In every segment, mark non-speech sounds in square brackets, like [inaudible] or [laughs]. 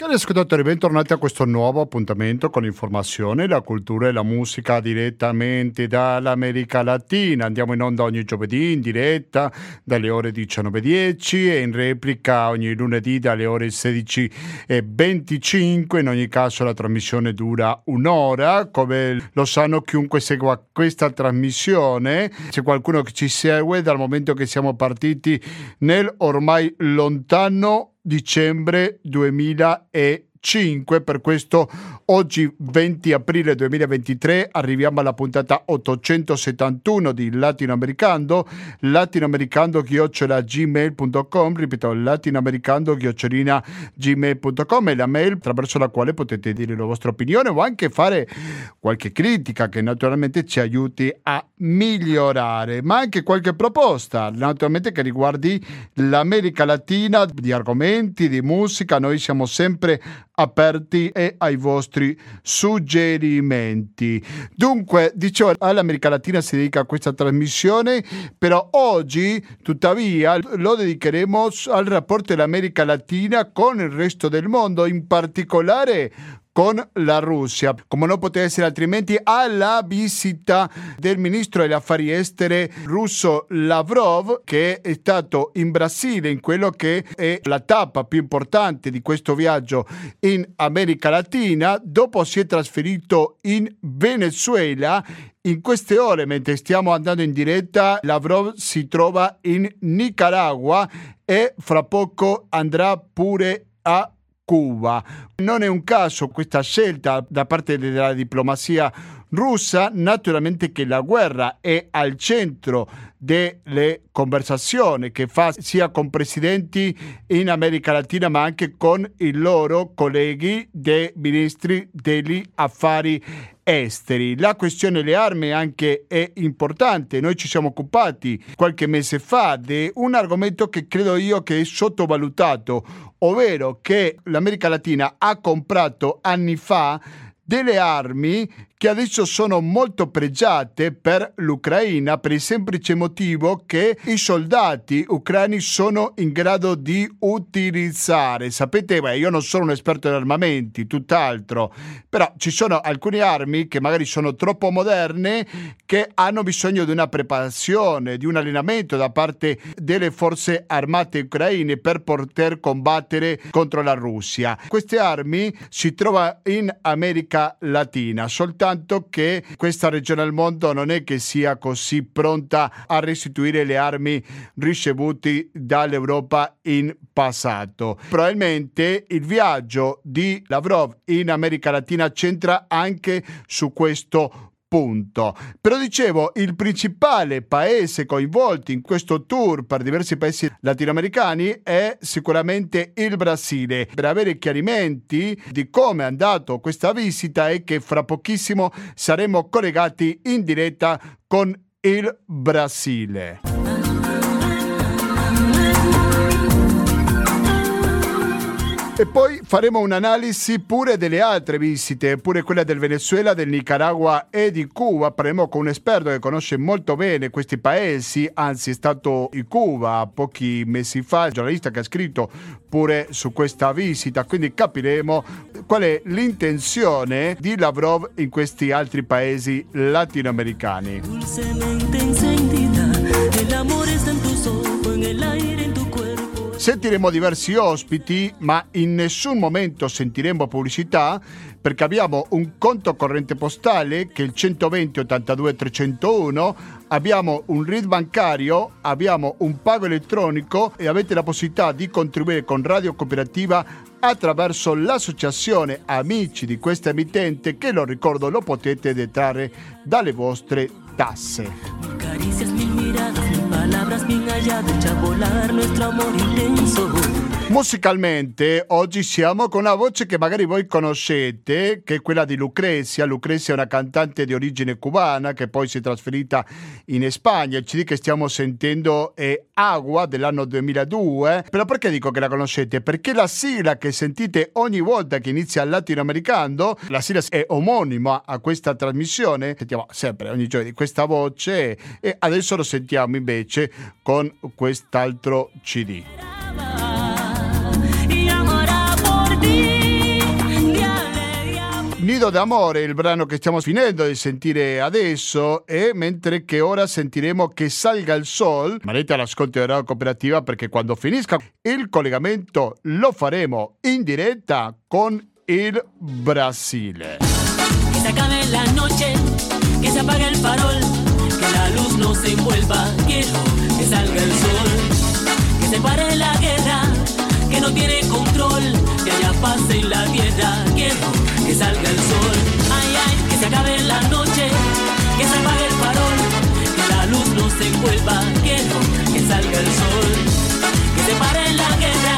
Cari ascoltatori, bentornati a questo nuovo appuntamento con l'informazione, la cultura e la musica direttamente dall'America Latina. Andiamo in onda ogni giovedì in diretta dalle ore 19.10 e in replica ogni lunedì dalle ore 16.25. In ogni caso la trasmissione dura un'ora, come lo sanno chiunque segua questa trasmissione. C'è qualcuno ci segue dal momento che siamo partiti nel ormai lontano dicembre 2005. Per questo. Oggi 20 aprile 2023 arriviamo alla puntata 871 di Latinoamericano, latinoamericando-gmail.com, ripeto, latinoamericando-gmail.com è la mail attraverso la quale potete dire la vostra opinione o anche fare qualche critica che naturalmente ci aiuti a migliorare, ma anche qualche proposta, naturalmente che riguardi l'America Latina, di argomenti, di musica, noi siamo sempre aperti e ai vostri suggerimenti. Dunque, dicevo, all'America Latina si dedica questa trasmissione, però oggi, tuttavia, lo dedicheremo al rapporto dell'America Latina con il resto del mondo, in particolare con la Russia. Come non poteva essere altrimenti, alla visita del ministro degli affari esteri russo Lavrov, che è stato in Brasile in quello che è la tappa più importante di questo viaggio in America Latina. Dopo si è trasferito in Venezuela in queste ore, mentre stiamo andando in diretta, Lavrov si trova in Nicaragua e fra poco andrà pure a Cuba. Non è un caso questa scelta da parte della diplomazia russa, naturalmente che la guerra è al centro delle conversazioni che fa sia con presidenti in America Latina ma anche con i loro colleghi dei ministri degli affari esteri. La questione delle armi anche è importante. Noi ci siamo occupati qualche mese fa di un argomento che credo io che è sottovalutato, ovvero che l'America Latina ha comprato anni fa delle armi che adesso sono molto pregiate per l'Ucraina per il semplice motivo che i soldati ucraini sono in grado di utilizzare. Sapete, beh, io non sono un esperto di armamenti, tutt'altro, però ci sono alcune armi che magari sono troppo moderne che hanno bisogno di una preparazione, di un allenamento da parte delle forze armate ucraine per poter combattere contro la Russia. Queste armi si trovano in America Latina, soltanto tanto che questa regione al mondo non è che sia così pronta a restituire le armi ricevute dall'Europa in passato. Probabilmente il viaggio di Lavrov in America Latina c'entra anche su questo punto. Però dicevo, il principale paese coinvolto in questo tour per diversi paesi latinoamericani è sicuramente il Brasile. Per avere chiarimenti di come è andato questa visita e che fra pochissimo saremo collegati in diretta con il Brasile. E poi faremo un'analisi pure delle altre visite, pure quella del Venezuela, del Nicaragua e di Cuba. Parleremo con un esperto che conosce molto bene questi paesi, anzi è stato in Cuba pochi mesi fa, il giornalista che ha scritto pure su questa visita, quindi capiremo qual è l'intenzione di Lavrov in questi altri paesi latinoamericani. Dulcemente encendida, el amor está en tus ojos, en el aire, tu Sentiremo diversi ospiti, ma in nessun momento sentiremo pubblicità perché abbiamo un conto corrente postale che è il 120 82 301, abbiamo un RID bancario, abbiamo un pago elettronico e avete la possibilità di contribuire con Radio Cooperativa attraverso l'associazione Amici di questa emittente che lo ricordo lo potete detrarre dalle vostre tasse. calladas, palabras bien halladas, echa a volar nuestro amor intenso. Musicalmente oggi siamo con una voce che magari voi conoscete, che è quella di Lucrezia. Lucrezia è una cantante di origine cubana che poi si è trasferita in Spagna. Il CD che stiamo sentendo è Agua dell'anno 2002. Però perché dico che la conoscete? Perché la sigla che sentite ogni volta che inizia il latinoamericano, la sigla è omonima a questa trasmissione. Sentiamo sempre ogni giorno di questa voce e adesso lo sentiamo invece con quest'altro CD. Nido d'amore, il brano che stiamo finendo di sentire adesso, e mentre che ora sentiremo che salga il sol, rimanete all'ascolto della radio cooperativa perché quando finisca il collegamento lo faremo in diretta con il Brasile. Que se acabe la noche, que se apague el farol, que la luz no se envuelva, quiero que salga el sol, que se pare la guerra, que no tiene control, que haya paz en la tierra, quiero que salga el sol. Ay, ay, que se acabe la noche, que se apague el farol, que la luz no se envuelva, quiero que salga el sol. Que se pare la guerra,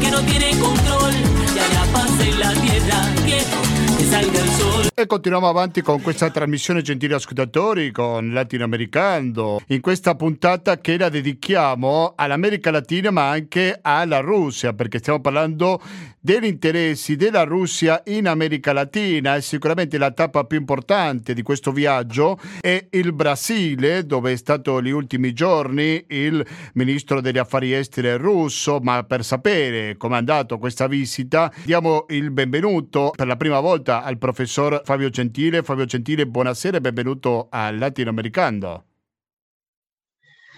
que no tiene control, que haya paz en la tierra, quiero que salga el sol. E continuiamo avanti con questa trasmissione, gentili ascoltatori, con Latinoamericano. In questa puntata che la dedichiamo all'America Latina, ma anche alla Russia, perché stiamo parlando degli interessi della Russia in America Latina. E sicuramente la tappa più importante di questo viaggio è il Brasile, dove è stato negli ultimi giorni il ministro degli affari esteri russo. Ma per sapere come è andato questa visita, diamo il benvenuto per la prima volta al professor Fabio Gentile. Fabio Gentile, buonasera e benvenuto al Latinoamericano.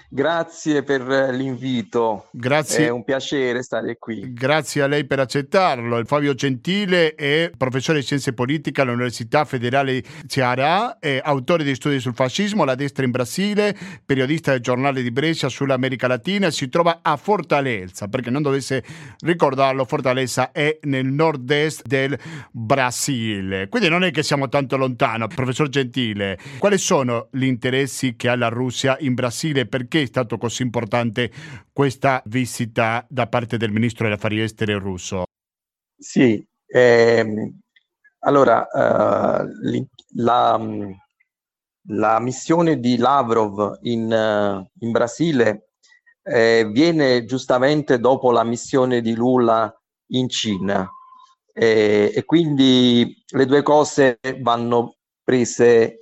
Grazie per l'invito. Grazie. È un piacere stare qui. Grazie a lei per accettarlo. Il Fabio Gentile è professore di scienze politiche all'Università Federale Ceará, è autore di studi sul fascismo, la destra in Brasile, periodista del giornale di Brescia sull'America Latina. Si trova a Fortaleza, perché non dovesse ricordarlo, Fortaleza è nel nord-est del Brasile. Quindi non è che siamo tanto lontano. Professor Gentile, quali sono gli interessi che ha la Russia in Brasile? Perché è stato così importante questa visita da parte del ministro degli affari esteri russo? Sì, ehm, allora uh, la, la, missione di Lavrov in, uh, in Brasile eh, viene giustamente dopo la missione di Lula in Cina eh, e quindi le due cose vanno prese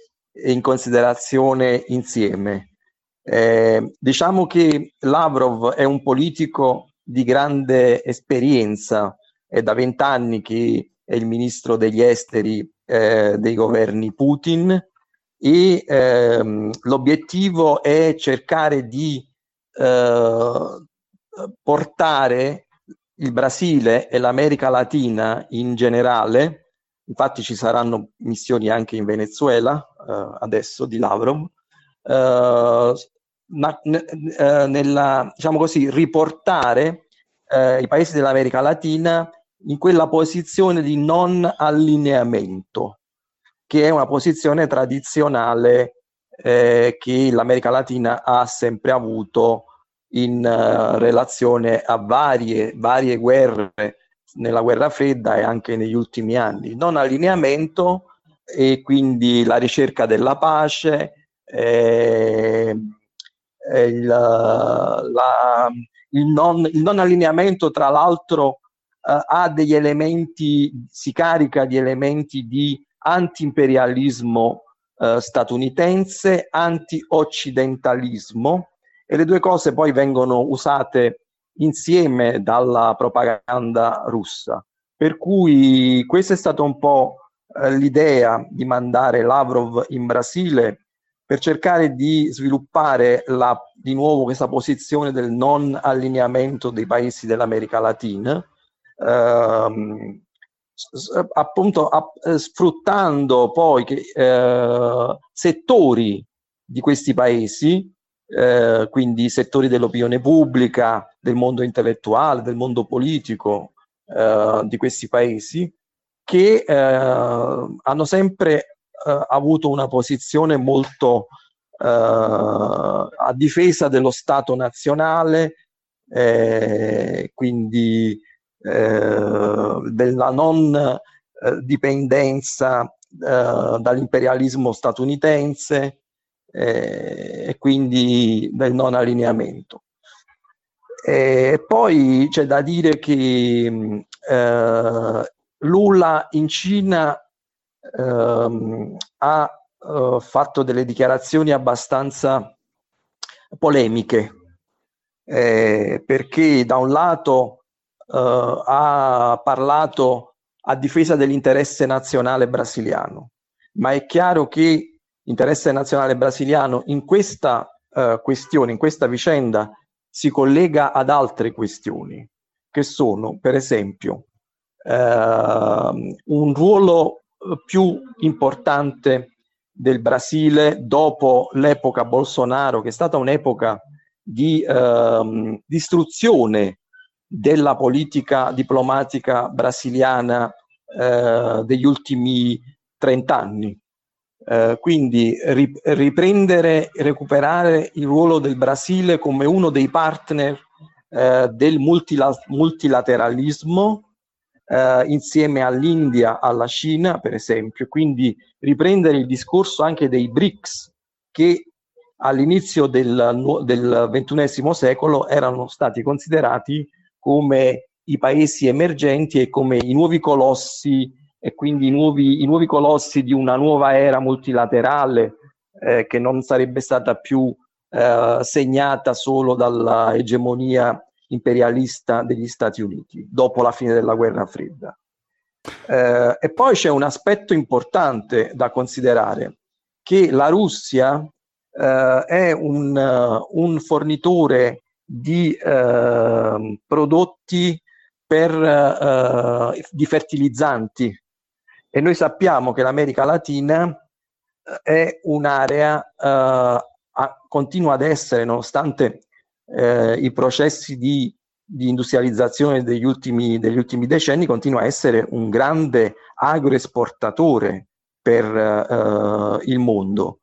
in considerazione insieme. Eh, diciamo che Lavrov è un politico di grande esperienza, è da vent'anni che è il ministro degli esteri eh, dei governi Putin e ehm, l'obiettivo è cercare di eh, portare il Brasile e l'America Latina in generale, infatti ci saranno missioni anche in Venezuela eh, adesso di Lavrov, Uh, ma, eh, nella, diciamo così, riportare eh, i paesi dell'America Latina in quella posizione di non allineamento, che è una posizione tradizionale eh, che l'America Latina ha sempre avuto in uh, relazione a varie, varie guerre, nella guerra fredda e anche negli ultimi anni. Non allineamento e quindi la ricerca della pace, eh, il, la, il, non, il, non, allineamento tra l'altro eh, ha degli elementi, si carica di elementi di anti-imperialismo eh, statunitense, anti-occidentalismo e le due cose poi vengono usate insieme dalla propaganda russa. Per cui questa è stata un po' eh, l'idea di mandare Lavrov in Brasile per cercare di sviluppare la, di nuovo questa posizione del non allineamento dei paesi dell'America Latina, ehm, appunto a, eh, sfruttando poi che, eh, settori di questi paesi, eh, quindi settori dell'opinione pubblica, del mondo intellettuale, del mondo politico eh, di questi paesi, che eh, hanno sempre eh, avuto una posizione molto eh, a difesa dello Stato nazionale, eh, quindi eh, della non eh, dipendenza dall'imperialismo statunitense e quindi del non allineamento. E poi c'è da dire che eh, Lula in Cina ehm, ha eh, fatto delle dichiarazioni abbastanza polemiche, eh, perché da un lato eh, ha parlato a difesa dell'interesse nazionale brasiliano, ma è chiaro che l'interesse nazionale brasiliano in questa uh, questione, in questa vicenda, si collega ad altre questioni, che sono, per esempio, uh, un ruolo più importante del Brasile dopo l'epoca Bolsonaro, che è stata un'epoca di uh, distruzione della politica diplomatica brasiliana eh, degli ultimi 30 anni. Eh, quindi ri- riprendere e recuperare il ruolo del Brasile come uno dei partner eh, del multila- multilateralismo eh, insieme all'India, alla Cina, per esempio, quindi riprendere il discorso anche dei BRICS che all'inizio del, del XXI secolo erano stati considerati come i paesi emergenti e come i nuovi colossi e quindi i nuovi, i nuovi colossi di una nuova era multilaterale eh, che non sarebbe stata più eh, segnata solo dalla egemonia imperialista degli Stati Uniti dopo la fine della guerra fredda. Eh, e poi c'è un aspetto importante da considerare, che la Russia eh, è un, uh, un fornitore di eh, prodotti per, eh, di fertilizzanti e noi sappiamo che l'America Latina eh, è un'area, a, continua ad essere, nonostante eh, i processi di, di industrializzazione degli ultimi, degli ultimi, decenni, continua a essere un grande agroesportatore per eh, il mondo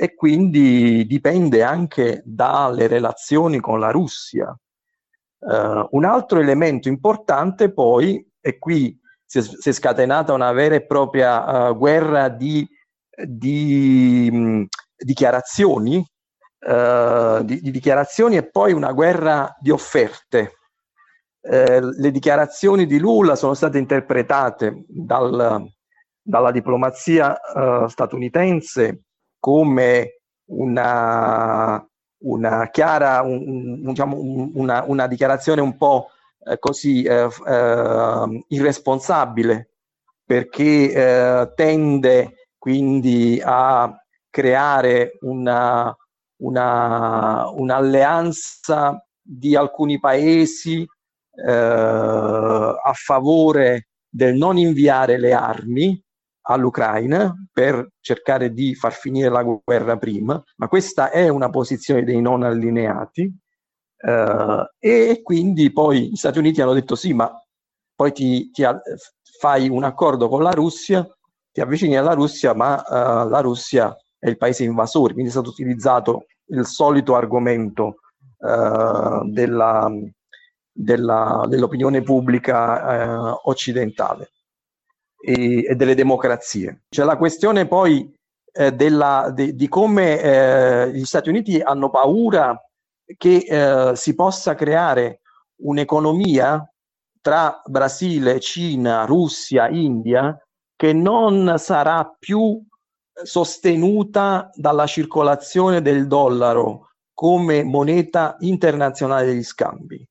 e quindi dipende anche dalle relazioni con la Russia. Uh, un altro elemento importante poi, e qui si è, si è scatenata una vera e propria uh, guerra di, di mh, dichiarazioni, uh, di, di, dichiarazioni e poi una guerra di offerte. le dichiarazioni di Lula sono state interpretate dal, dalla diplomazia statunitense come una, una chiara, un, diciamo, una, una, dichiarazione un po' eh, così eh, eh, irresponsabile, perché eh, tende quindi a creare una, un'alleanza di alcuni paesi eh, a favore del non inviare le armi all'Ucraina per cercare di far finire la guerra prima, ma questa è una posizione dei non allineati uh, e quindi poi gli Stati Uniti hanno detto sì, ma poi ti, ti fai un accordo con la Russia, ti avvicini alla Russia, ma uh, la Russia è il paese invasore, quindi è stato utilizzato il solito argomento uh, della, della, dell'opinione pubblica occidentale e, e delle democrazie. C'è la questione poi eh, della, de, di come eh, gli Stati Uniti hanno paura che eh, si possa creare un'economia tra Brasile, Cina, Russia, India che non sarà più sostenuta dalla circolazione del dollaro come moneta internazionale degli scambi.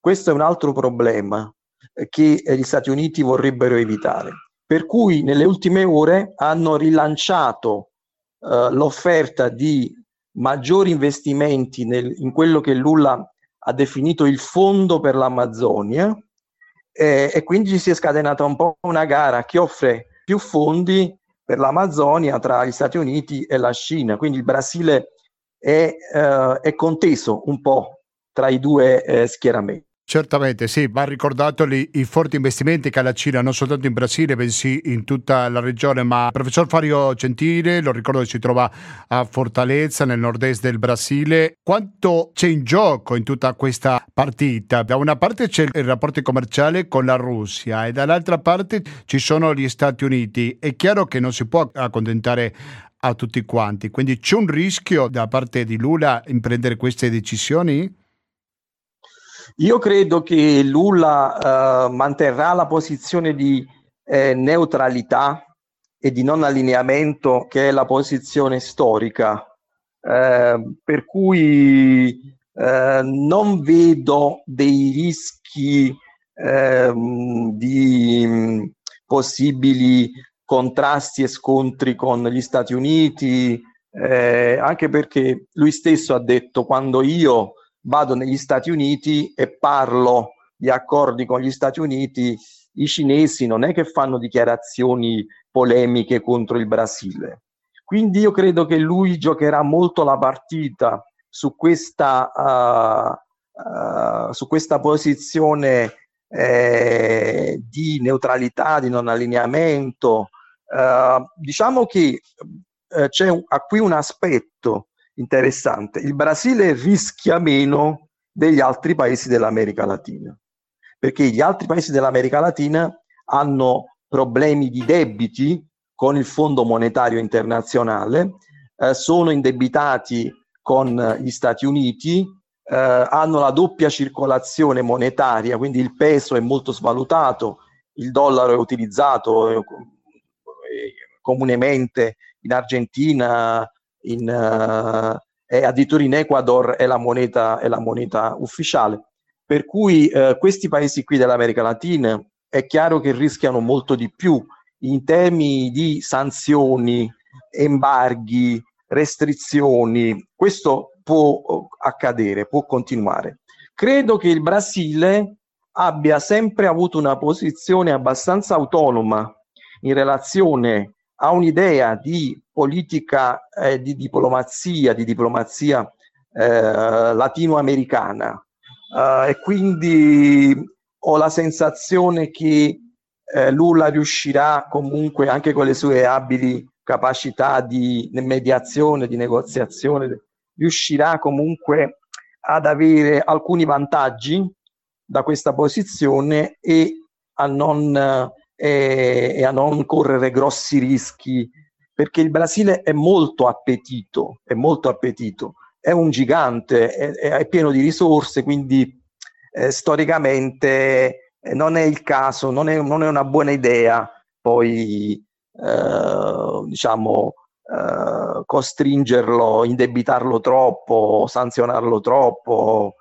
Questo è un altro problema eh, che gli Stati Uniti vorrebbero evitare per cui nelle ultime ore hanno rilanciato eh, l'offerta di maggiori investimenti nel, in quello che Lula ha definito il fondo per l'Amazzonia eh, e quindi si è scatenata un po' una gara che offre più fondi per l'Amazzonia tra gli Stati Uniti e la Cina. Quindi il Brasile è, eh, è conteso un po' tra i due eh, schieramenti. Certamente, sì, va ricordato lì, i forti investimenti che ha la Cina non soltanto in Brasile, bensì in tutta la regione, ma il professor Fario Gentile, lo ricordo che si trova a Fortaleza, nel nord-est del Brasile, quanto c'è in gioco in tutta questa partita? Da una parte c'è il rapporto commerciale con la Russia e dall'altra parte ci sono gli Stati Uniti. È chiaro che non si può accontentare a tutti quanti, quindi c'è un rischio da parte di Lula in prendere queste decisioni? Io credo che Lula eh, manterrà la posizione di eh, neutralità e di non allineamento che è la posizione storica, eh, per cui eh, non vedo dei rischi ehm, di, possibili contrasti e scontri con gli Stati Uniti, eh, anche perché lui stesso ha detto quando io vado negli Stati Uniti e parlo di accordi con gli Stati Uniti, i cinesi non è che fanno dichiarazioni polemiche contro il Brasile. Quindi io credo che lui giocherà molto la partita su questa, uh, uh, su questa posizione eh, di neutralità, di non allineamento. Uh, diciamo che c'è un, qui un aspetto interessante. Il Brasile rischia meno degli altri paesi dell'America Latina, perché gli altri paesi dell'America Latina hanno problemi di debiti con il Fondo Monetario Internazionale, eh, sono indebitati con gli Stati Uniti, eh, hanno la doppia circolazione monetaria, quindi il peso è molto svalutato, il dollaro è utilizzato eh, comunemente in Argentina, in, uh, e addirittura in Ecuador è la moneta, è la moneta ufficiale. Per cui uh, questi paesi qui dell'America Latina è chiaro che rischiano molto di più in termini di sanzioni, embarghi, restrizioni. Questo può accadere, può continuare. Credo che il Brasile abbia sempre avuto una posizione abbastanza autonoma in relazione a un'idea di politica eh, di diplomazia, di diplomazia eh, latinoamericana. Uh, e quindi ho la sensazione che eh, Lula riuscirà comunque anche con le sue abili capacità di mediazione, di negoziazione, riuscirà comunque ad avere alcuni vantaggi da questa posizione e a non, eh, e a non correre grossi rischi, perché il Brasile è molto appetito, è molto appetito, è un gigante, è, è pieno di risorse, quindi eh, storicamente eh, non è il caso, non è, non è una buona idea poi eh, diciamo eh, costringerlo, indebitarlo troppo, sanzionarlo troppo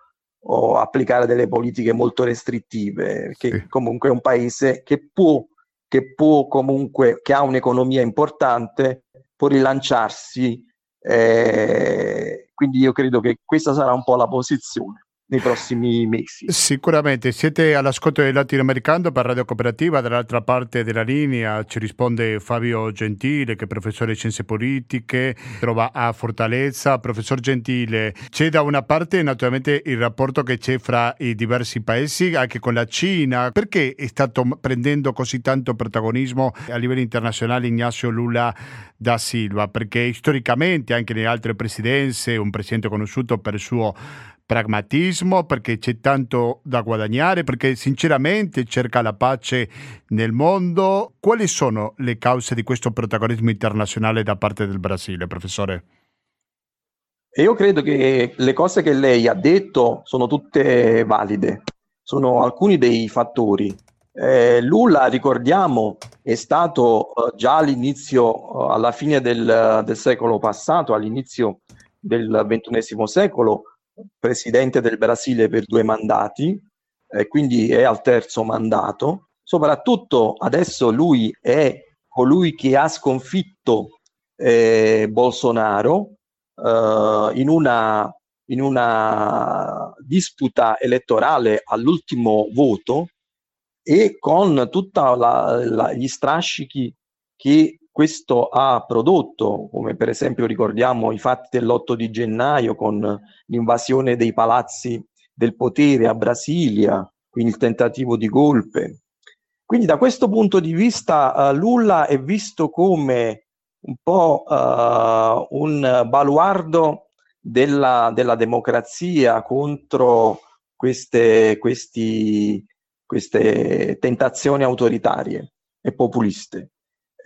o applicare delle politiche molto restrittive, che sì. comunque è un paese che può, che può comunque, che ha un'economia importante, può rilanciarsi. Eh, quindi io credo che questa sarà un po' la posizione nei prossimi mesi. Sicuramente, siete all'ascolto del latinoamericano per Radio Cooperativa, dall'altra parte della linea ci risponde Fabio Gentile che è professore di scienze politiche, trova a Fortaleza. Professor Gentile, c'è da una parte naturalmente il rapporto che c'è fra i diversi paesi, anche con la Cina, perché è stato prendendo così tanto protagonismo a livello internazionale Ignacio Lula da Silva? Perché storicamente anche nelle altre presidenze, un presidente conosciuto per il suo pragmatismo, perché c'è tanto da guadagnare, perché sinceramente cerca la pace nel mondo. Quali sono le cause di questo protagonismo internazionale da parte del Brasile, professore? io credo che le cose che lei ha detto sono tutte valide, sono alcuni dei fattori. Eh, Lula, ricordiamo, è stato eh, già all'inizio, eh, alla fine del, del secolo passato, all'inizio del ventunesimo secolo, presidente del Brasile per due mandati, eh, quindi è al terzo mandato. Soprattutto adesso lui è colui che ha sconfitto eh, Bolsonaro eh, in, una, in una disputa elettorale all'ultimo voto e con tutti gli strascichi che questo ha prodotto, come per esempio ricordiamo i fatti dell'8 di gennaio con l'invasione dei palazzi del potere a Brasilia, quindi il tentativo di golpe. Quindi da questo punto di vista uh, Lula è visto come un po' uh, un baluardo della, della democrazia contro queste, questi, queste tentazioni autoritarie e populiste.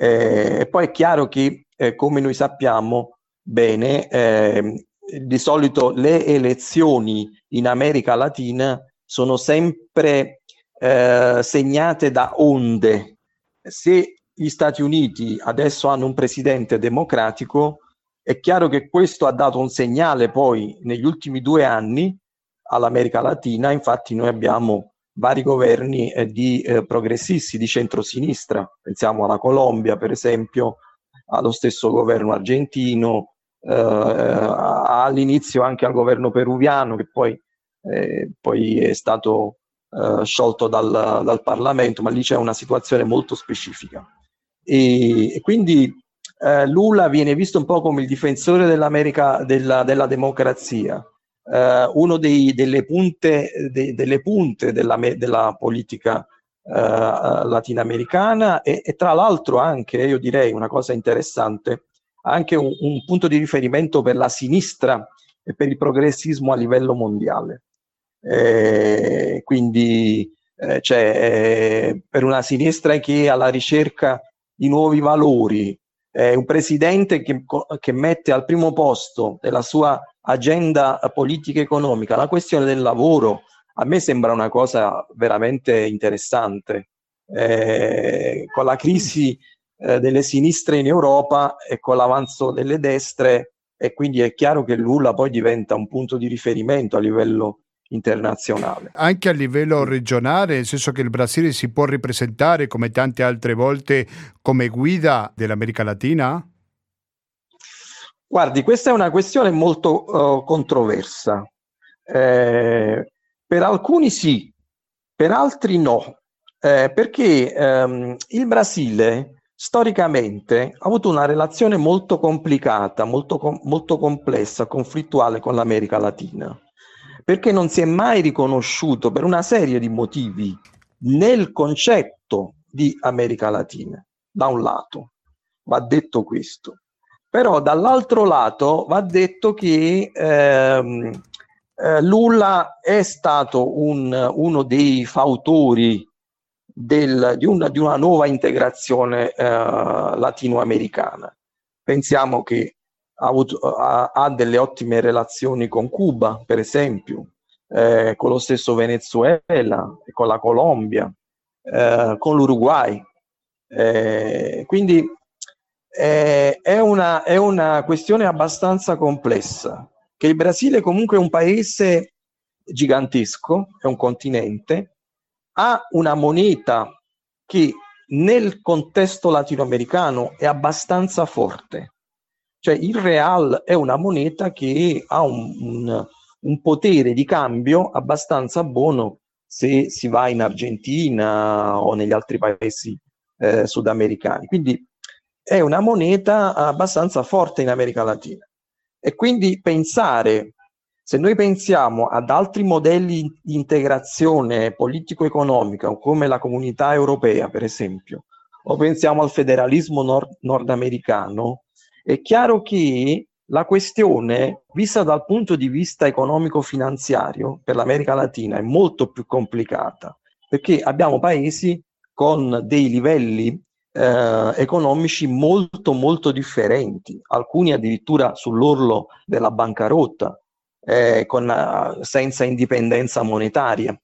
Eh, poi è chiaro che, eh, come noi sappiamo bene, eh, di solito le elezioni in America Latina sono sempre eh, segnate da onde. Se gli Stati Uniti adesso hanno un presidente democratico, è chiaro che questo ha dato un segnale poi negli ultimi due anni all'America Latina, infatti noi abbiamo vari governi eh, di eh, progressisti di centrosinistra, pensiamo alla Colombia per esempio, allo stesso governo argentino, eh, all'inizio anche al governo peruviano che poi, eh, poi è stato eh, sciolto dal, dal, Parlamento, ma lì c'è una situazione molto specifica. E, e quindi eh, Lula viene visto un po' come il difensore dell'America, della, della democrazia, eh, uno dei, delle, punte, de, delle punte della, della politica eh, latinoamericana e, e, tra l'altro anche, io direi una cosa interessante, anche un, un punto di riferimento per la sinistra e per il progressismo a livello mondiale. Eh, quindi eh, cioè, eh, per una sinistra che è alla ricerca di nuovi valori, un presidente che, che, mette al primo posto della sua agenda politica economica la questione del lavoro, a me sembra una cosa veramente interessante. Eh, con la crisi eh, delle sinistre in Europa e con l'avanzo delle destre, e quindi è chiaro che Lula poi diventa un punto di riferimento a livello internazionale. Anche a livello regionale, nel senso che il Brasile si può ripresentare come tante altre volte come guida dell'America Latina? Guardi, questa è una questione molto uh, controversa. Eh, per alcuni sì, per altri no, eh, perché ehm, il Brasile storicamente ha avuto una relazione molto complicata, molto, com- molto complessa, conflittuale con l'America Latina perché non si è mai riconosciuto per una serie di motivi nel concetto di America Latina, da un lato, va detto questo. Però dall'altro lato va detto che ehm, eh, Lula è stato un, uno dei fautori del, di, una, di, una, nuova integrazione eh, latinoamericana. Pensiamo che ha, avuto, ha, ha delle ottime relazioni con Cuba, per esempio, eh, con lo stesso Venezuela, con la Colombia, eh, con l'Uruguay. Eh, quindi eh, è una, è una questione abbastanza complessa, che il Brasile comunque è un paese gigantesco, è un continente, ha una moneta che nel contesto latinoamericano è abbastanza forte. Cioè il real è una moneta che ha un, un, un potere di cambio abbastanza buono se si va in Argentina o negli altri paesi eh, sudamericani. Quindi è una moneta abbastanza forte in America Latina. E quindi pensare, se noi pensiamo ad altri modelli di integrazione politico-economica, come la comunità europea, per esempio, o pensiamo al federalismo nord- nordamericano, è chiaro che la questione, vista dal punto di vista economico-finanziario per l'America Latina, è molto più complicata, perché abbiamo paesi con dei livelli eh, economici molto molto differenti, alcuni addirittura sull'orlo della bancarotta, eh, con, uh, senza indipendenza monetaria.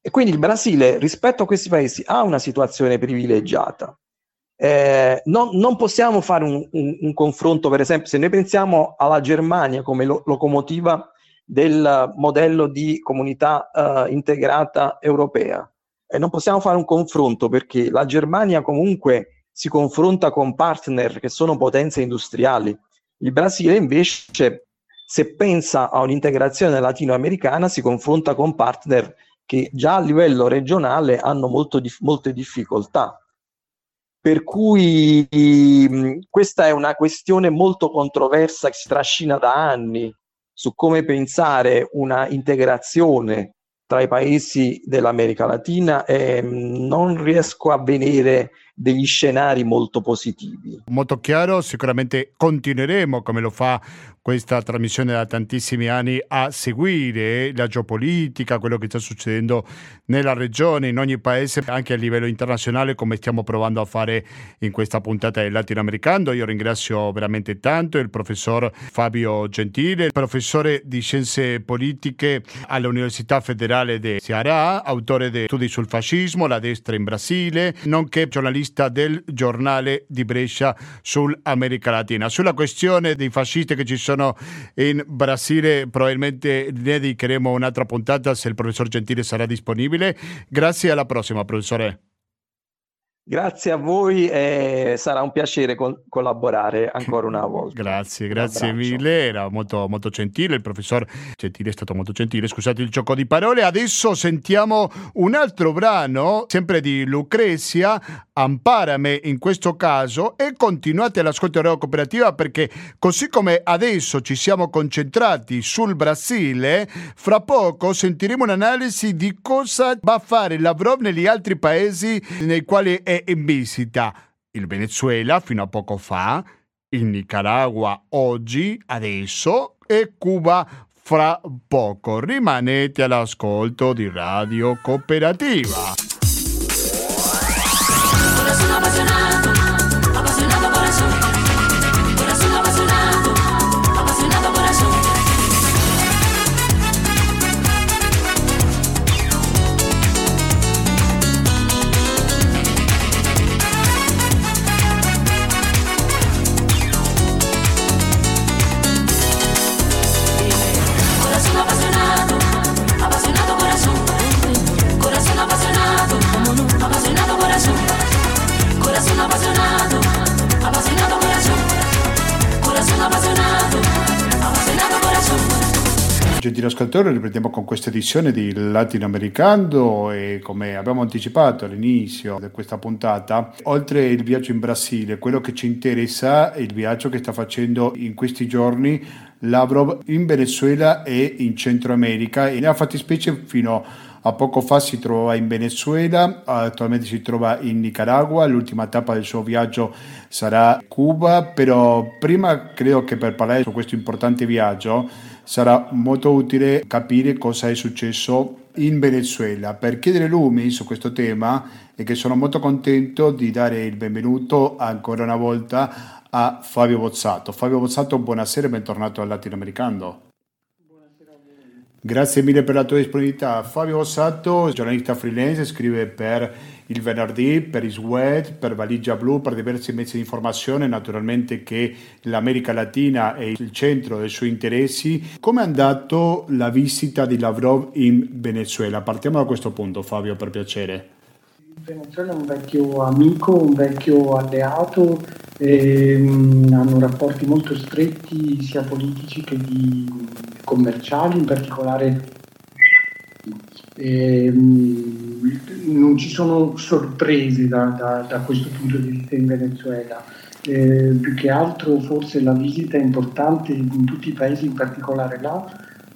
E quindi il Brasile rispetto a questi paesi ha una situazione privilegiata. Eh, non, non, possiamo fare un, un, un, confronto, per esempio, se noi pensiamo alla Germania come lo, locomotiva del modello di comunità uh, integrata europea, eh, non possiamo fare un confronto perché la Germania comunque si confronta con partner che sono potenze industriali. Il Brasile invece, se pensa a un'integrazione latinoamericana, si confronta con partner che già a livello regionale hanno molto, molte difficoltà. Per cui questa è una questione molto controversa che si trascina da anni su come pensare una integrazione tra i paesi dell'America Latina e mh, non riesco a vedere degli scenari molto positivi. Molto chiaro, sicuramente continueremo come lo fa questa trasmissione da tantissimi anni a seguire la geopolitica, quello che sta succedendo nella regione, in ogni paese, anche a livello internazionale, come stiamo provando a fare in questa puntata del latinoamericano. Io ringrazio veramente tanto il professor Fabio Gentile, professore di scienze politiche all'Università Federale di Ceará, autore di studi sul fascismo, la destra in Brasile, nonché giornalista del giornale di Brescia sull'America Latina. Sulla questione dei fascisti che ci sono in Brasile probabilmente ne dedicheremo un'altra puntata se il professor Gentile sarà disponibile. Grazie, alla prossima professore. Grazie a voi e sarà un piacere col- collaborare ancora una [laughs] volta. Grazie, grazie mille, era molto, molto gentile, il professor Gentile è stato molto gentile, scusate il gioco di parole. Adesso sentiamo un altro brano, sempre di Lucrezia, Amparame in questo caso, e continuate l'ascolto Radio Cooperativa perché così come adesso ci siamo concentrati sul Brasile, fra poco sentiremo un'analisi di cosa va a fare Lavrov negli altri paesi nei quali è in visita il Venezuela fino a poco fa, il Nicaragua oggi, adesso e Cuba fra poco. Rimanete all'ascolto di Radio Cooperativa. Riprendiamo con questa edizione di Latinoamericano e come abbiamo anticipato all'inizio di questa puntata, oltre il viaggio in Brasile, quello che ci interessa è il viaggio che sta facendo in questi giorni Lavrov in Venezuela e in Centro America. E nella fattispecie fino a poco fa si trovava in Venezuela, attualmente si trova in Nicaragua, l'ultima tappa del suo viaggio sarà Cuba, però prima credo che per parlare su questo importante viaggio sarà molto utile capire cosa è successo in Venezuela. Per chiedere lumi su questo tema e che sono molto contento di dare il benvenuto ancora una volta a Fabio Bozzato. Fabio Bozzato, buonasera e bentornato al Latinoamericano. Grazie mille per la tua disponibilità. Fabio Bozzato, giornalista freelance, scrive per il venerdì per il Sweat, per Valigia Blu, per diversi mezzi di informazione, naturalmente che l'America Latina è il centro dei suoi interessi. Come è andato la visita di Lavrov in Venezuela? Partiamo da questo punto, Fabio, per piacere. Venezuela è un vecchio amico, un vecchio alleato, ehm, hanno rapporti molto stretti sia politici che commerciali, in particolare ehm, non ci sono sorprese da, da, da, questo punto di vista in Venezuela. Eh, più che altro forse la visita è importante in tutti i paesi, in particolare là,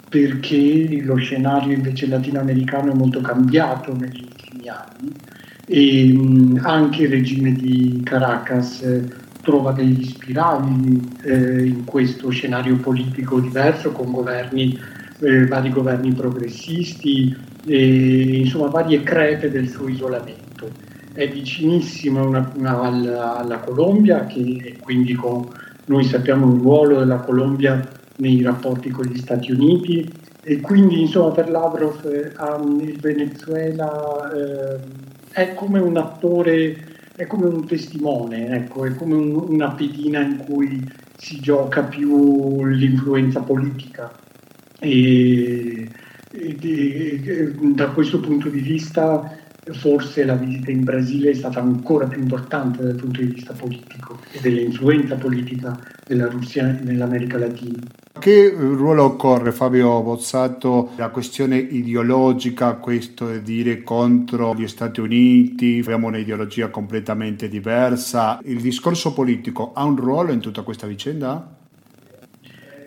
perché lo scenario invece latinoamericano è molto cambiato negli ultimi anni e mh, anche il regime di Caracas trova degli spirali eh, in questo scenario politico diverso con governi, eh, vari governi progressisti, e, insomma varie crepe del suo isolamento. È vicinissimo una, una, alla, alla, Colombia, che quindi con, noi sappiamo il ruolo della Colombia nei rapporti con gli Stati Uniti e quindi insomma per Lavrov eh, il Venezuela eh, è come un attore, è come un testimone, ecco, è come un, una pedina in cui si gioca più l'influenza politica. E, da questo punto di vista forse la visita in Brasile è stata ancora più importante dal punto di vista politico e dell'influenza politica della Russia nell'America Latina. Che ruolo occorre Fabio Bozzato la questione ideologica, questo è dire contro gli Stati Uniti, abbiamo un'ideologia completamente diversa, il discorso politico ha un ruolo in tutta questa vicenda?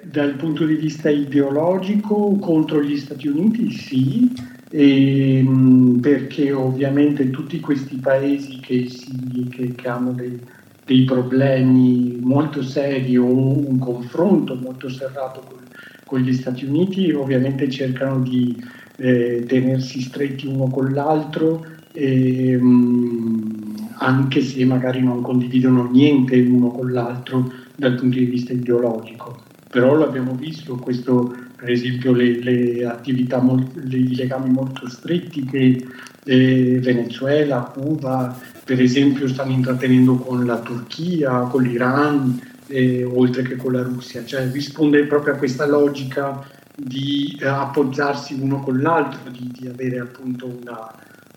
dal punto di vista ideologico contro gli Stati Uniti sì, e, ehm, perché ovviamente tutti questi paesi che, si, che, che hanno dei, dei, problemi molto seri o un confronto molto serrato con, con gli Stati Uniti ovviamente cercano di eh, tenersi stretti uno con l'altro e, ehm, anche se magari non condividono niente uno con l'altro dal punto di vista ideologico. Però l'abbiamo visto, questo per esempio le, le attività, i legami molto stretti che eh, Venezuela, Cuba, per esempio stanno intrattenendo con la Turchia, con l'Iran, eh, oltre che con la Russia, cioè risponde proprio a questa logica di eh, appoggiarsi uno con l'altro, di, di avere appunto una,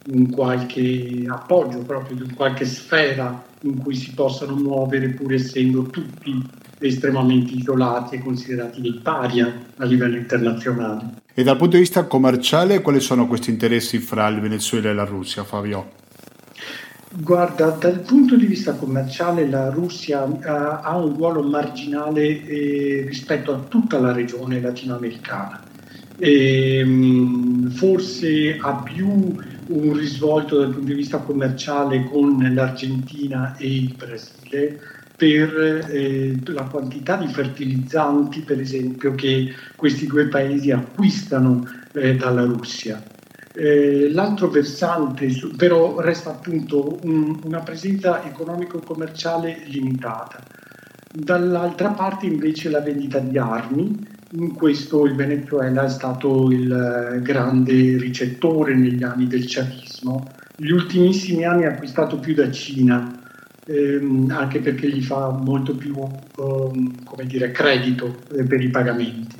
un qualche appoggio proprio di qualche sfera in cui si possano muovere pur essendo tutti estremamente isolati e considerati dei paria a livello internazionale. E dal punto di vista commerciale quali sono questi interessi fra il Venezuela e la Russia, Fabio? Guarda, dal punto di vista commerciale la Russia uh, ha un ruolo marginale eh, rispetto a tutta la regione latinoamericana. E, um, forse ha più un risvolto dal punto di vista commerciale con l'Argentina e il Brasile per eh, la quantità di fertilizzanti, per esempio, che questi due paesi acquistano eh, dalla Russia. Eh, l'altro versante però resta appunto un, una presenza economico-commerciale limitata. Dall'altra parte invece la vendita di armi, in questo il Venezuela è stato il eh, grande ricettore negli anni del chavismo. Negli ultimissimi anni ha acquistato più da Cina, ehm, anche perché gli fa molto più ehm, dire, credito eh, per i pagamenti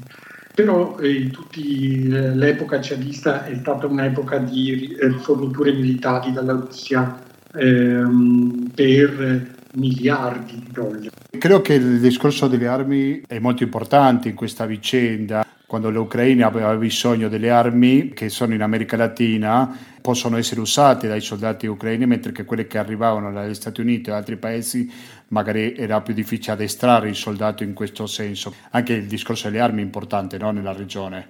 però eh, tutti, eh, l'epoca chavista è stata un'epoca di eh, forniture militari dalla Russia ehm, per miliardi di dollari. Credo che il discorso delle armi è molto importante in questa vicenda. Quando l'Ucraina aveva bisogno delle armi che sono in America Latina, possono essere usate dai soldati ucraini, mentre che quelle che arrivavano dagli Stati Uniti o altri paesi magari era più difficile addestrare il soldato in questo senso. Anche il discorso delle armi è importante no? nella regione.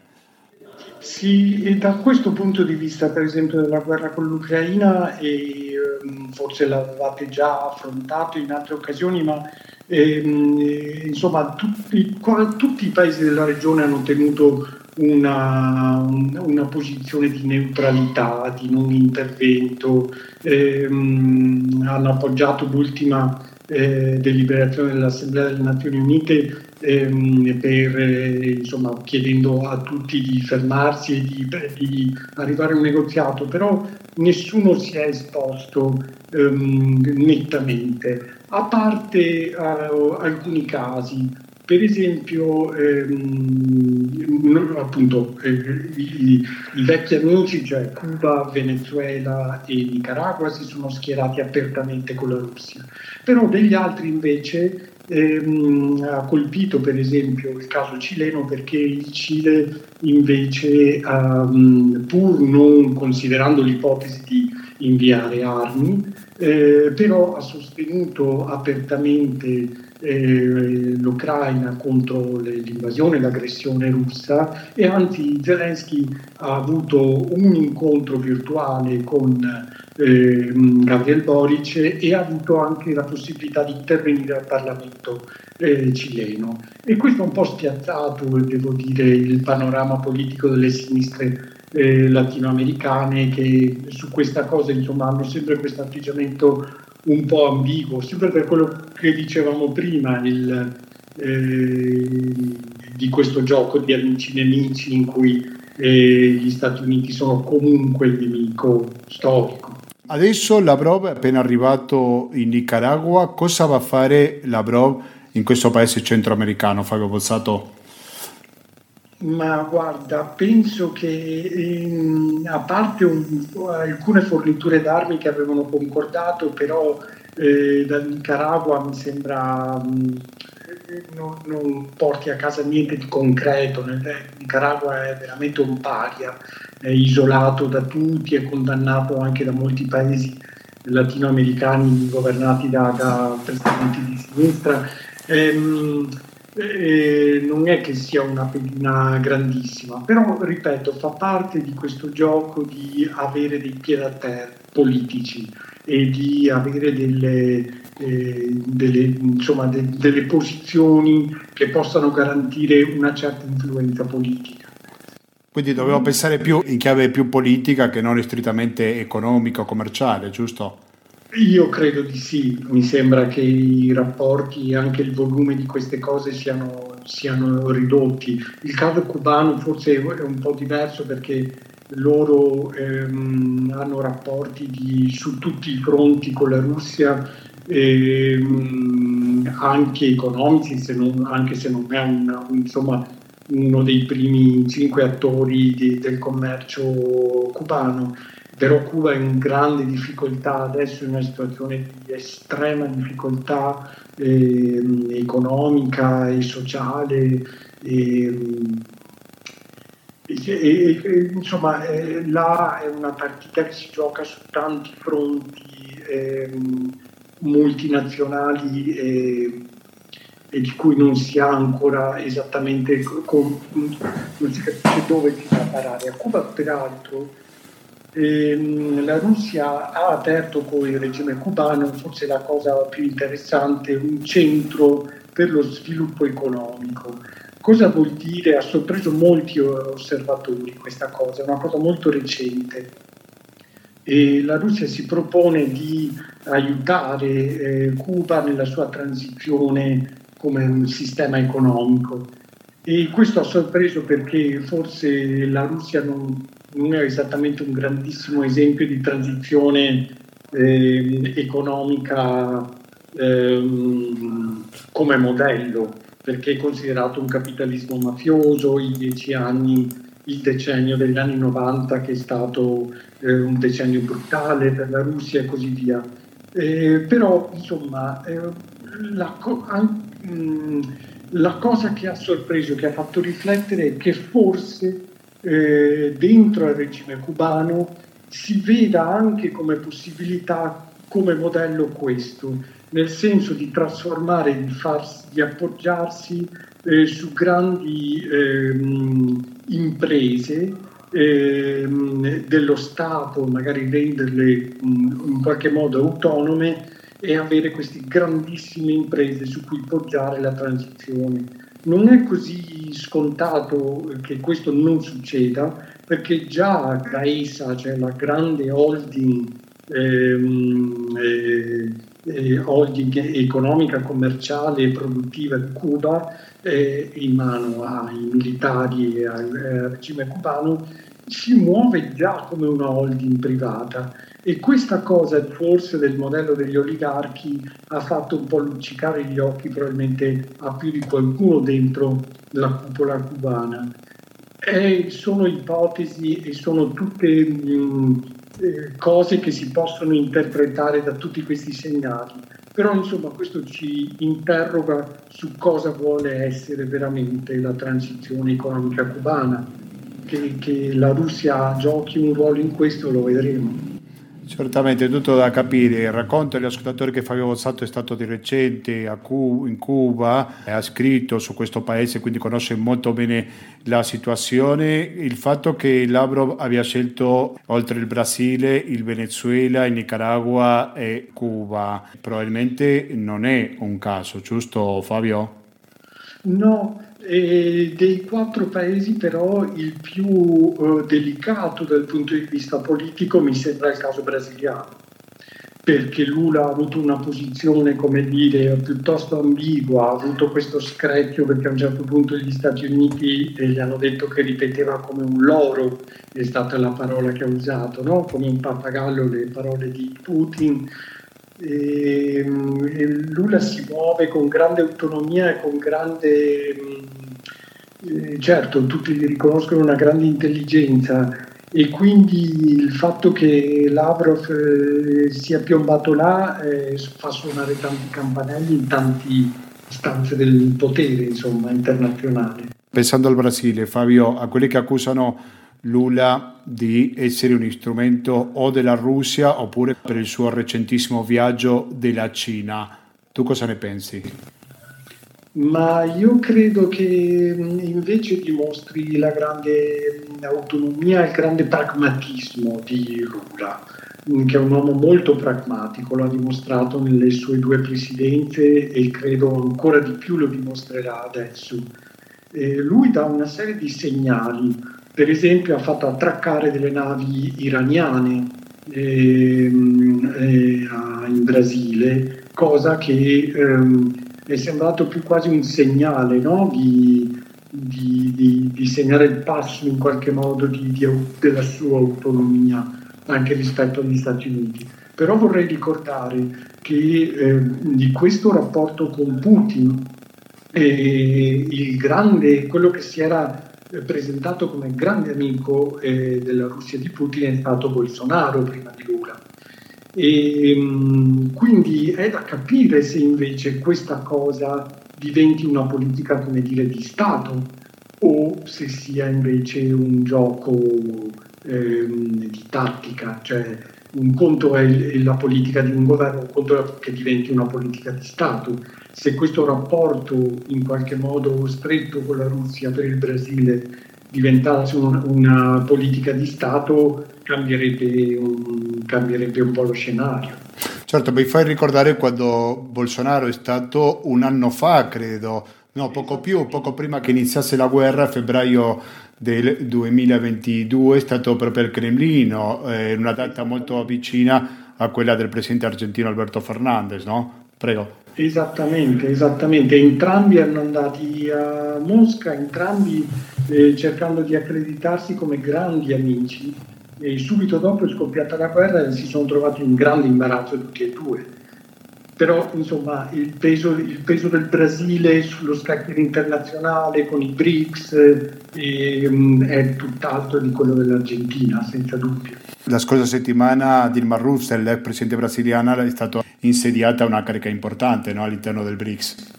Sì, e da questo punto di vista, per esempio, della guerra con l'Ucraina, e, ehm, forse l'avevate già affrontato in altre occasioni, ma ehm, insomma tutti, tutti, i paesi della regione hanno tenuto una, una, posizione di neutralità, di non intervento, ehm, hanno appoggiato l'ultima eh, deliberazione dell'Assemblea delle Nazioni Unite ehm, per, eh, insomma, chiedendo a tutti di fermarsi e di, di, arrivare a un negoziato, però nessuno si è esposto ehm, nettamente, a parte eh, alcuni casi per esempio, ehm, appunto, eh, i, i, vecchi amici, cioè Cuba, Venezuela e Nicaragua, si sono schierati apertamente con la Russia. Però degli altri invece ehm, ha colpito per esempio il caso cileno perché il Cile invece, um, pur non considerando l'ipotesi di inviare armi, eh, però ha sostenuto apertamente eh, l'Ucraina contro l'invasione e l'aggressione russa e anzi Zelensky ha avuto un incontro virtuale con eh, Gabriel Boric e ha avuto anche la possibilità di intervenire al Parlamento eh, cileno. E questo ha un po' spiazzato, devo dire, il panorama politico delle sinistre eh, latinoamericane che su questa cosa insomma hanno sempre questo atteggiamento un po' ambiguo, sempre per quello che dicevamo prima il, eh, di questo gioco di amici-nemici in cui eh, gli Stati Uniti sono comunque il nemico storico. Adesso Lavrov è appena arrivato in Nicaragua, cosa va a fare Lavrov in questo paese centroamericano, Fabio Pozzato? Ma guarda, penso che in, a parte un, alcune forniture d'armi che avevano concordato, però eh, da Nicaragua mi sembra mh, mm, non, non, porti a casa niente di concreto. Nel, Nicaragua è veramente un paria, è isolato da tutti, è condannato anche da molti paesi latinoamericani governati da, da presidenti di sinistra. Ehm, eh, non è che sia una pedina grandissima, però ripeto, fa parte di questo gioco di avere dei piedi a terra politici e di avere delle, eh, delle, insomma, de, delle posizioni che possano garantire una certa influenza politica. Quindi dobbiamo pensare più in chiave più politica che non strettamente economica o commerciale, giusto? Io credo di sì, mi sembra che i rapporti e anche il volume di queste cose siano, siano ridotti. Il caso cubano forse è un po' diverso perché loro ehm, hanno rapporti di, su tutti i fronti con la Russia, ehm, anche economici, se non, anche se non è una, insomma, uno dei primi cinque attori di, del commercio cubano però Cuba è in grande difficoltà, adesso in una situazione di estrema difficoltà eh, economica e sociale. E, e, e, insomma, eh, là è una partita che si gioca su tanti fronti eh, multinazionali e, e, di cui non si ha ancora esattamente, con, non si capisce dove si va a parare. A Cuba, peraltro, Ehm, la Russia ha aperto con il regime cubano, forse la cosa più interessante, un centro per lo sviluppo economico. Cosa vuol dire? Ha sorpreso molti osservatori questa cosa, è una cosa molto recente. E la Russia si propone di aiutare eh, Cuba nella sua transizione come un sistema economico. E questo ha sorpreso perché forse la Russia non, non è esattamente un grandissimo esempio di transizione eh, economica eh, come modello, perché è considerato un capitalismo mafioso, i dieci anni, il decennio degli anni 90 che è stato eh, un decennio brutale per la Russia e così via. Eh, però insomma eh, la, mh, mm, la cosa che ha sorpreso, che ha fatto riflettere è che forse eh, dentro al regime cubano si veda anche come possibilità, come modello questo, nel senso di trasformare, di, farsi, di appoggiarsi eh, su grandi eh, imprese eh, dello Stato, magari renderle in qualche modo autonome e avere queste grandissime imprese su cui poggiare la transizione. Non è così scontato che questo non succeda perché già Gaesa, cioè la grande holding, ehm, eh, eh, holding economica, commerciale e produttiva di Cuba, eh, in mano ai militari e al, eh, al regime cubano, si muove già come una holding privata e questa cosa forse del modello degli oligarchi ha fatto un po' luccicare gli occhi probabilmente a più di qualcuno dentro la cupola cubana. E sono ipotesi e sono tutte mh, mm, eh, cose che si possono interpretare da tutti questi segnali. Però insomma questo ci interroga su cosa vuole essere veramente la transizione economica cubana. Che, che la Russia giochi un ruolo in questo lo vedremo. Certamente, è tutto da capire. Il racconto degli ascoltatori che Fabio Bozzato è stato di recente Cu- in Cuba, ha scritto su questo paese, quindi conosce molto bene la situazione. Il fatto che Lavrov abbia scelto oltre il Brasile, il Venezuela, il Nicaragua e Cuba, probabilmente non è un caso, giusto Fabio? No, e dei quattro paesi però il più uh, delicato dal punto di vista politico mi sembra il caso brasiliano, perché Lula ha avuto una posizione, come dire, piuttosto ambigua, ha avuto questo screcchio perché a un certo punto gli Stati Uniti gli hanno detto che ripeteva come un loro, è stata la parola che ha usato, no? come un pappagallo le parole di Putin. E, e Lula si muove con grande autonomia e con grande eh, certo, tutti gli riconoscono una grande intelligenza e quindi il fatto che Lavrov eh, sia piombato là eh, fa suonare tanti campanelli in tante stanze del potere insomma, internazionale. Pensando al Brasile, Fabio, a quelli che accusano Lula di essere un strumento o della Russia oppure per il suo recentissimo viaggio della Cina, tu cosa ne pensi? ma io credo che invece dimostri la grande autonomia e il grande pragmatismo di Lula, che è un uomo molto pragmatico, l'ha dimostrato nelle sue due presidenze e credo ancora di più lo dimostrerà adesso. E lui dà una serie di segnali, per esempio ha fatto attraccare delle navi iraniane ehm, eh, in Brasile, cosa che ehm, è sembrato più quasi un segnale no? di, di, di, di, segnare il passo in qualche modo della sua autonomia anche rispetto agli Stati Uniti. Però vorrei ricordare che eh, di questo rapporto con Putin, eh, grande, quello che si era presentato come grande amico eh, della Russia di Putin è stato Bolsonaro prima di Lula. E, mh, quindi è da capire se invece questa cosa diventi una politica, come dire, di Stato o se sia invece un gioco ehm, di tattica, cioè un conto è la politica di un governo, un conto è che diventi una politica di Stato. Se questo rapporto in qualche modo stretto con la Russia per il Brasile diventasse un, una politica di Stato, cambierebbe un, cambierebbe un po' lo scenario. Certo, mi fai ricordare quando Bolsonaro è stato un anno fa, credo, no, poco più, poco prima che iniziasse la guerra, a febbraio del 2022 è stato proprio il Cremlino, eh, una data molto vicina a quella del presidente argentino Alberto Fernandez, no? Prego. Esattamente, esattamente. Entrambi erano andati a Mosca, entrambi eh, cercando di accreditarsi come grandi amici e subito dopo è scoppiata la guerra e si sono trovati in grande imbarazzo tutti e due però insomma il peso, il peso, del Brasile sullo scacchiere internazionale con i BRICS eh, è tutt'altro di quello dell'Argentina, senza dubbio. La scorsa settimana Dilma Rousseff, l'ex presidente brasiliana, è stata insediata una carica importante no, all'interno del BRICS.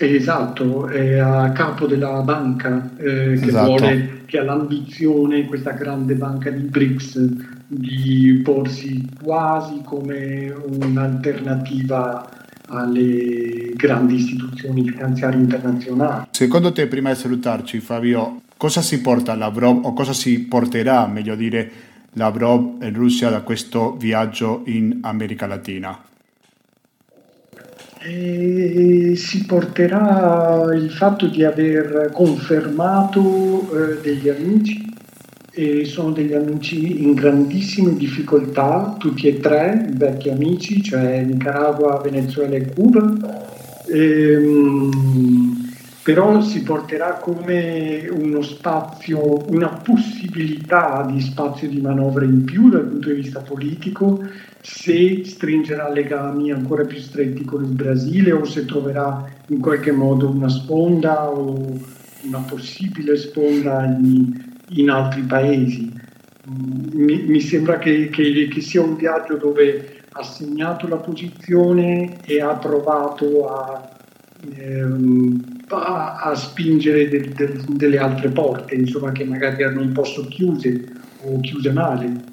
Esatto, è a capo della banca eh, che, esatto. vuole, che ha l'ambizione, questa grande banca di BRICS, di porsi quasi come un'alternativa alle grandi istituzioni finanziarie internazionali. Secondo te, prima di salutarci, Fabio, cosa si porta Lavrov o cosa si porterà, meglio dire, Lavrov in Russia da questo viaggio in America Latina? E si porterà il fatto di aver confermato eh, degli amici e sono degli amici in grandissime difficoltà, tutti e tre, vecchi amici, cioè Nicaragua, Venezuela e Cuba. Ehm, però si porterà come uno spazio, una possibilità di spazio di manovra in più dal punto di vista politico se stringerà legami ancora più stretti con il Brasile o se troverà in qualche modo una sponda o una possibile sponda in, in altri paesi. Mi, mi sembra che, che, che, sia un viaggio dove ha segnato la posizione e ha provato a, ehm, a, a spingere de, de, delle altre porte, insomma, che magari erano un po' socchiuse o chiuse male.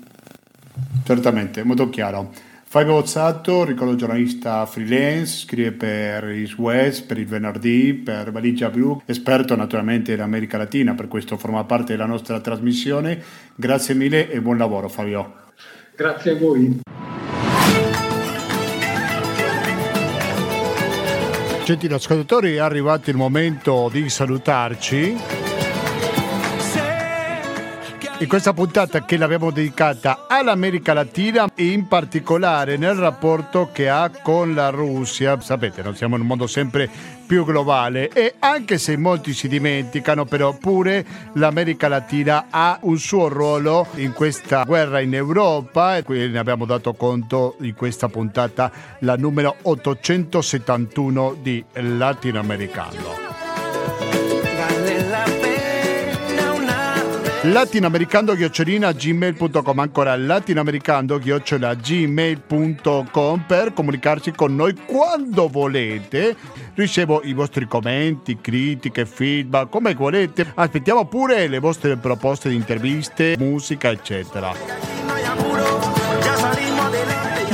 Certamente, molto chiaro. Fabio Bozzato, ricordo giornalista freelance, scrive per il West, per il Venerdì, per Valigia Blu, esperto naturalmente in America Latina, per questo forma parte della nostra trasmissione. Grazie mille e buon lavoro Fabio. Grazie a voi. Gentili ascoltatori, è arrivato il momento di salutarci in questa puntata che l'abbiamo dedicata all'America Latina e in particolare nel rapporto che ha con la Russia. Sapete, noi siamo in un mondo sempre più globale e anche se molti si dimenticano, però pure l'America Latina ha un suo ruolo in questa guerra in Europa e qui ne abbiamo dato conto in questa puntata, la numero 871 di Latinoamericano. latinoamericando-gmail.com ancora latinoamericando-gmail.com per comunicarsi con noi quando volete. Ricevo i vostri commenti, critiche, feedback come volete. Aspettiamo pure le vostre proposte di interviste musica eccetera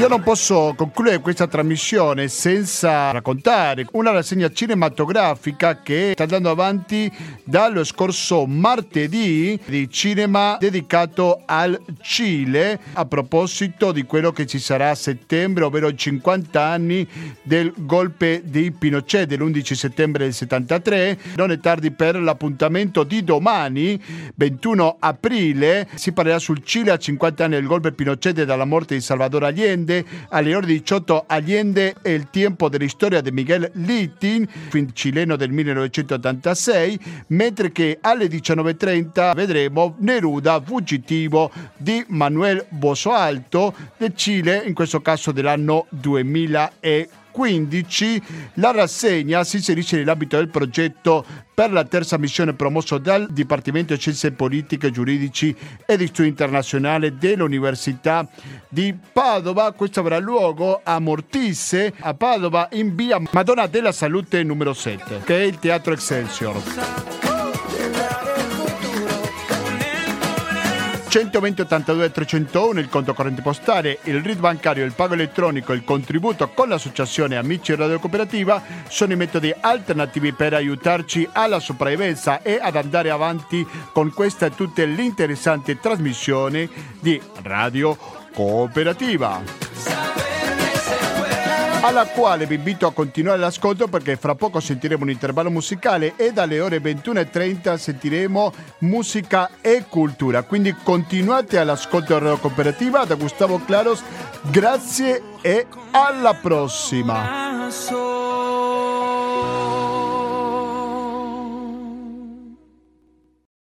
Io non posso concludere questa trasmissione senza raccontare una rassegna cinematografica che sta andando avanti dallo scorso martedì di cinema dedicato al Cile a proposito di quello che ci sarà a settembre, ovvero i 50 anni del golpe di Pinochet dell'11 settembre del 73. Non è tardi per l'appuntamento di domani, 21 aprile. Si parlerà sul Cile a 50 anni del golpe Pinochet e dalla morte di Salvador Allende. Alle ore 18 Allende il tempo della storia di Miguel Littin, film cileno del 1986, mentre che alle 19.30 vedremo Neruda fuggitivo di Manuel Bosoalto del Cile, in questo caso dell'anno 2004. 15 la rassegna si inserisce nell'ambito del progetto per la terza missione promosso dal Dipartimento di Scienze Politiche, Giuridici e di Studio Internazionale dell'Università di Padova. Questo avrà luogo a Mortisse, a Padova, in via Madonna della Salute numero 7, che è il Teatro Excelsior. 120 82 301 il conto corrente postale, il RID bancario, il pago elettronico, il contributo con l'associazione Amici Radio Cooperativa sono i metodi alternativi per aiutarci alla sopravvivenza e ad andare avanti con questa e tutte le interessanti trasmissioni di Radio Cooperativa alla quale vi invito a continuare l'ascolto perché fra poco sentiremo un intervallo musicale e dalle ore 21.30 sentiremo musica e cultura. Quindi continuate all'ascolto della cooperativa da Gustavo Claros, grazie e alla prossima.